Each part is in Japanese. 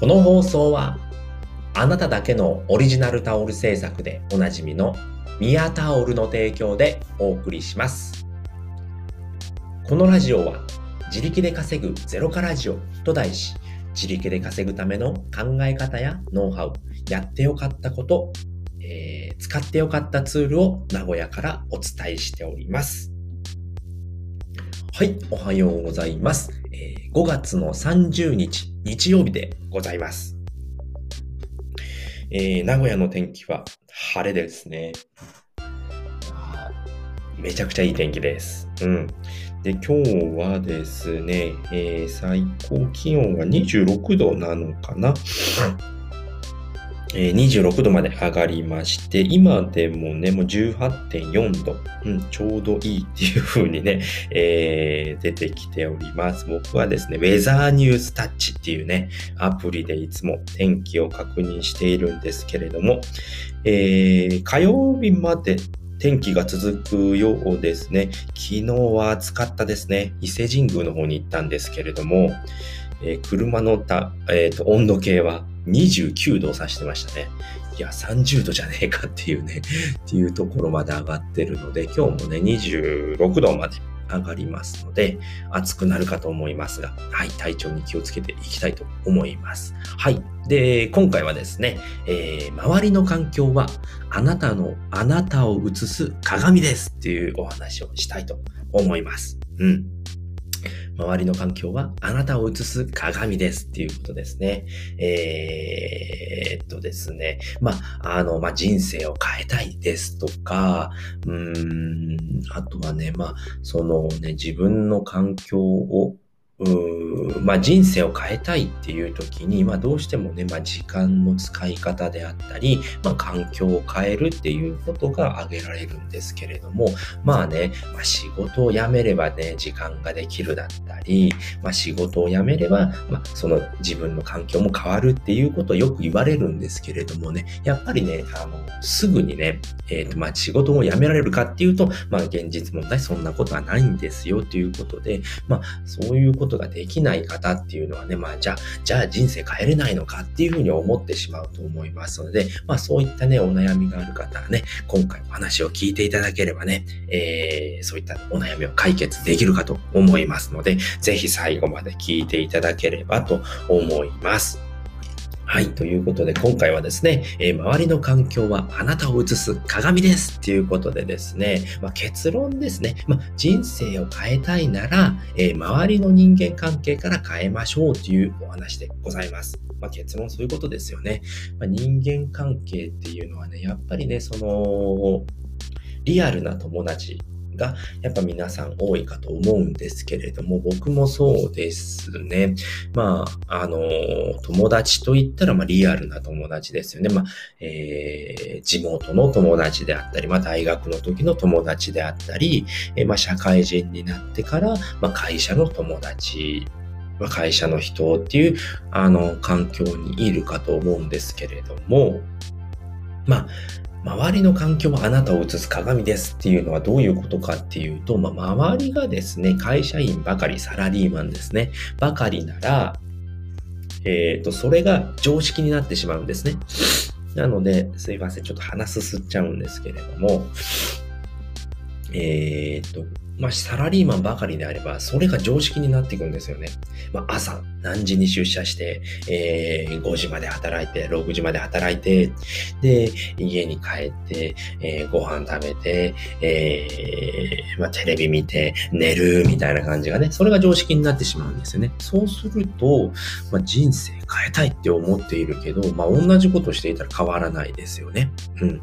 この放送はあなただけのオリジナルタオル制作でおなじみのミヤタオルの提供でお送りします。このラジオは自力で稼ぐゼロカラジオと題し自力で稼ぐための考え方やノウハウやってよかったこと、えー、使ってよかったツールを名古屋からお伝えしております。はい、おはようございます。えー、5月の30日、日曜日でございます。えー、名古屋の天気は晴れですね。めちゃくちゃいい天気です。うん。で、今日はですね、えー、最高気温が26度なのかな。え26度まで上がりまして、今でもね、もう18.4度、うん、ちょうどいいっていう風にね、えー、出てきております。僕はですね、ウェザーニュースタッチっていうね、アプリでいつも天気を確認しているんですけれども、えー、火曜日まで天気が続くようですね。昨日は暑かったですね。伊勢神宮の方に行ったんですけれども、えー、車のた、えーと温度計は29度を指してましたね。いや、30度じゃねえかっていうね、っていうところまで上がってるので、今日もね、26度まで上がりますので、暑くなるかと思いますが、はい、体調に気をつけていきたいと思います。はい。で、今回はですね、えー、周りの環境はあなたの、あなたを映す鏡ですっていうお話をしたいと思います。うん。周りの環境はあなたを映す鏡ですっていうことですね。えー、っとですね。まあ、あの、まあ、人生を変えたいですとか、うーん、あとはね、まあ、そのね、自分の環境をうまあ、人生を変えたいっていう時に、まあ、どうしてもね、まあ、時間の使い方であったり、まあ、環境を変えるっていうことが挙げられるんですけれども、まあね、まあ、仕事を辞めればね、時間ができるだったり、まあ、仕事を辞めれば、まあ、その自分の環境も変わるっていうことをよく言われるんですけれどもね、やっぱりね、あの、すぐにね、えっ、ー、と、まあ、仕事を辞められるかっていうと、まあ、現実問題そんなことはないんですよということで、まあ、そういうことことができない方っていうのはね、まあ、じゃあ、じゃあ人生変えれないのかっていうふうに思ってしまうと思いますので、まあ、そういったね、お悩みがある方はね、今回お話を聞いていただければね、えー、そういったお悩みを解決できるかと思いますので、ぜひ最後まで聞いていただければと思います。はい。ということで、今回はですね、えー、周りの環境はあなたを映す鏡ですっていうことでですね、まあ、結論ですね、まあ、人生を変えたいなら、えー、周りの人間関係から変えましょうというお話でございます。まあ、結論そういうことですよね。ま人間関係っていうのはね、やっぱりね、その、リアルな友達がやっぱ皆さん多いかと思うんですけれども、僕もそうですね。まあ、あの、友達といったら、まあ、リアルな友達ですよね。まあ、えー、地元の友達であったり、まあ、大学の時の友達であったり、えー、まあ、社会人になってから、まあ、会社の友達ま、会社の人っていう、あの、環境にいるかと思うんですけれども、まあ、周りの環境はあなたを映す鏡ですっていうのはどういうことかっていうと、まあ、周りがですね、会社員ばかり、サラリーマンですね、ばかりなら、えっ、ー、と、それが常識になってしまうんですね。なので、すいません、ちょっと鼻すすっちゃうんですけれども、えっ、ー、と、まあ、サラリーマンばかりであれば、それが常識になっていくんですよね。まあ、朝何時に出社して、えー、5時まで働いて、6時まで働いて、で、家に帰って、えー、ご飯食べて、えー、まあ、テレビ見て、寝るみたいな感じがね、それが常識になってしまうんですよね。そうすると、まあ、人生変えたいって思っているけど、まあ、同じことしていたら変わらないですよね。うん。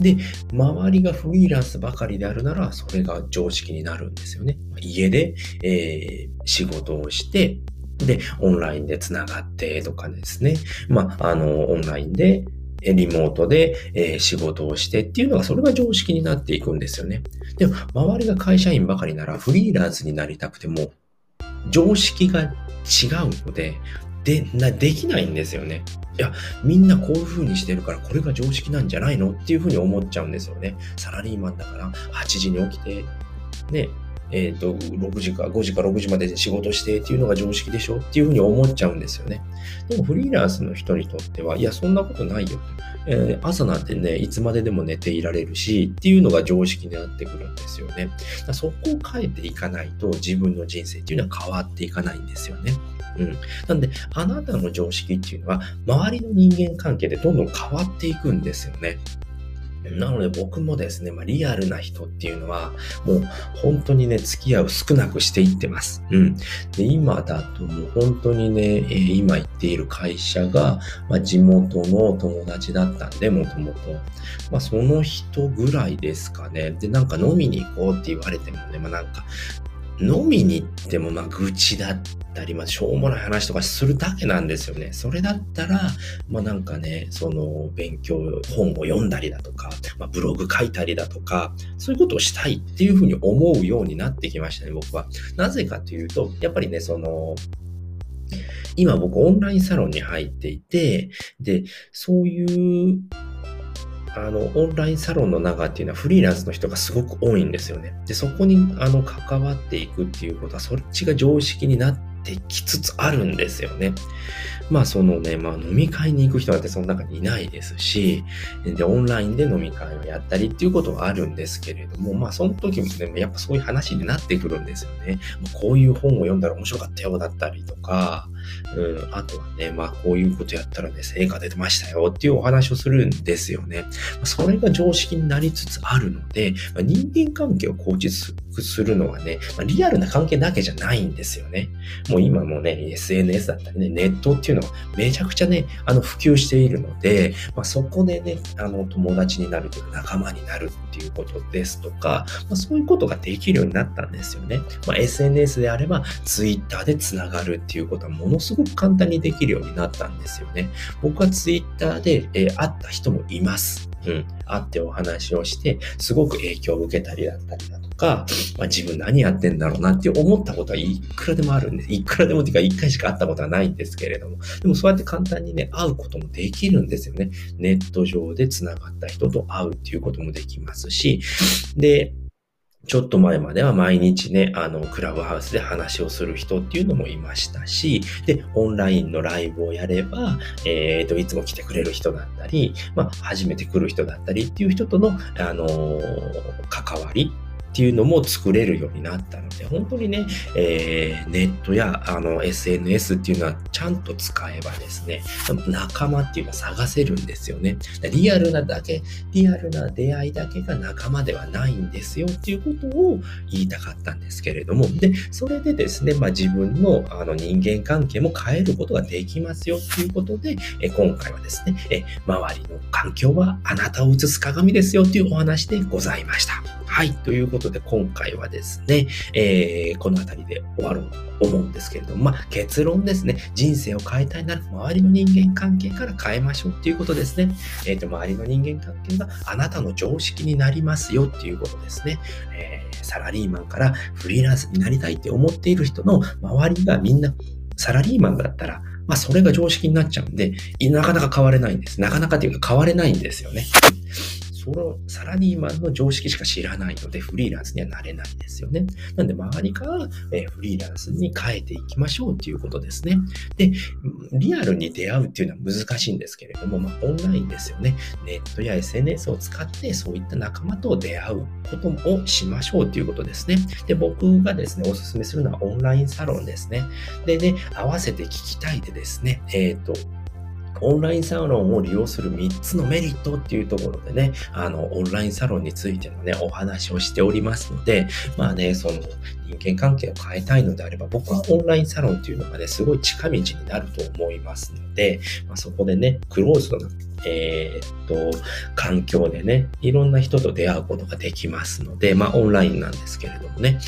で、周りがフリーランスばかりであるなら、それが常識になるんですよね。家で、えー、仕事をして、で、オンラインで繋がってとかですね。まあ、あの、オンラインで、リモートで、えー、仕事をしてっていうのが、それが常識になっていくんですよね。でも、周りが会社員ばかりなら、フリーランスになりたくても、常識が違うので、で、な、できないんですよね。いや、みんなこういう風にしてるから、これが常識なんじゃないの？っていう風に思っちゃうんですよね。サラリーマンだから、8時に起きて、ね、えっ、ー、と、6時か5時か6時まで仕事してっていうのが常識でしょっていうふうに思っちゃうんですよね。でもフリーランスの人にとっては、いや、そんなことないよ。えー、朝なんてね、いつまででも寝ていられるし、っていうのが常識になってくるんですよね。そこを変えていかないと自分の人生っていうのは変わっていかないんですよね。うん。なんで、あなたの常識っていうのは、周りの人間関係でどんどん変わっていくんですよね。なので僕もですね、まあ、リアルな人っていうのは、もう本当にね、付き合う少なくしていってます。うん。で、今だともう本当にね、えー、今行っている会社が、まあ、地元の友達だったんで、もともと。まあ、その人ぐらいですかね。で、なんか飲みに行こうって言われてもね、まあ、なんか、飲みに行っても、まあ、愚痴だったり、まあ、しょうもない話とかするだけなんですよね。それだったら、まあ、なんかね、その、勉強、本を読んだりだとか、まあ、ブログ書いたりだとか、そういうことをしたいっていうふうに思うようになってきましたね、僕は。なぜかというと、やっぱりね、その、今僕オンラインサロンに入っていて、で、そういうあの、オンラインサロンの中っていうのはフリーランスの人がすごく多いんですよね。で、そこに、あの、関わっていくっていうことは、そっちが常識になってってきつつあるんですよね。まあそのね、まあ飲み会に行く人なんてその中にいないですし、で、オンラインで飲み会をやったりっていうことはあるんですけれども、まあその時もね、やっぱそういう話になってくるんですよね。こういう本を読んだら面白かったよだったりとか、うん、あとはね、まあこういうことやったらね、成果出てましたよっていうお話をするんですよね。それが常識になりつつあるので、まあ、人間関係を構築するのはね、まあ、リアルな関係だけじゃないんですよね。もう今もね、SNS だったりね、ネットっていうのはめちゃくちゃね、あの普及しているので、まあ、そこでね、あの友達になるというか仲間になるっていうことですとか、まあ、そういうことができるようになったんですよね。まあ、SNS であれば Twitter でつながるっていうことはものすごく簡単にできるようになったんですよね。僕は Twitter で、えー、会った人もいます。うん。会ってお話をして、すごく影響を受けたりだったりだとか、まあ、自分何やってんだろうなって思ったことはいくらでもあるんです。いくらでもっていうか、一回しか会ったことはないんですけれども。でもそうやって簡単にね、会うこともできるんですよね。ネット上で繋がった人と会うっていうこともできますし、で、ちょっと前までは毎日ね、あの、クラブハウスで話をする人っていうのもいましたし、で、オンラインのライブをやれば、えっ、ー、と、いつも来てくれる人だったり、まあ、初めて来る人だったりっていう人との、あのー、関わりっていうのも作れるようになったので、本当にね、えー、ネットやあの SNS っていうのはちゃんと使えばですね、仲間っていうのは探せるんですよね。リアルなだけ、リアルな出会いだけが仲間ではないんですよっていうことを言いたかったんですけれども、で、それでですね、まあ自分のあの人間関係も変えることができますよっていうことで、え今回はですね、え周りの環境はあなたを映す鏡ですよっていうお話でございました。はい。ということで、今回はですね、えー、この辺りで終わろうと思うんですけれども、まあ、結論ですね。人生を変えたいなら、周りの人間関係から変えましょうっていうことですね。えっ、ー、と、周りの人間関係があなたの常識になりますよっていうことですね。えー、サラリーマンからフリーランスになりたいって思っている人の周りがみんなサラリーマンだったら、まあ、それが常識になっちゃうんで、なかなか変われないんです。なかなかというか変われないんですよね。そのサラリーマンの常識しか知らないので、フリーランスにはなれないですよね。なんで、周りから、えフリーランスに変えていきましょうっていうことですね。で、リアルに出会うっていうのは難しいんですけれども、まあ、オンラインですよね。ネットや SNS を使って、そういった仲間と出会うことをしましょうっていうことですね。で、僕がですね、おすすめするのはオンラインサロンですね。でね、合わせて聞きたいでですね、えっ、ー、と、オンラインサロンを利用する3つのメリットっていうところでね、あの、オンラインサロンについてのね、お話をしておりますので、まあね、その人間関係を変えたいのであれば、僕はオンラインサロンっていうのがね、すごい近道になると思いますので、まあ、そこでね、クローズドなえー、っと、環境でね、いろんな人と出会うことができますので、まあオンラインなんですけれどもね、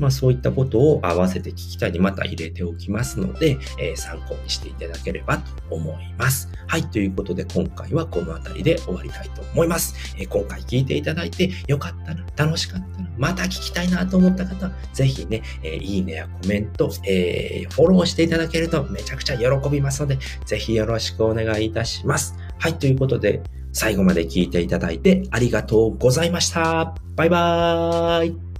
まあそういったことを合わせて聞きたいにまた入れておきますので、えー、参考にしていただければと思います。はい、ということで今回はこの辺りで終わりたいと思います。えー、今回聞いていただいてよかったら、楽しかったら、また聞きたいなと思った方、ぜひね、え、いいねやコメント、えー、フォローしていただけるとめちゃくちゃ喜びますので、ぜひよろしくお願いいたします。はい、ということで、最後まで聞いていただいてありがとうございました。バイバーイ。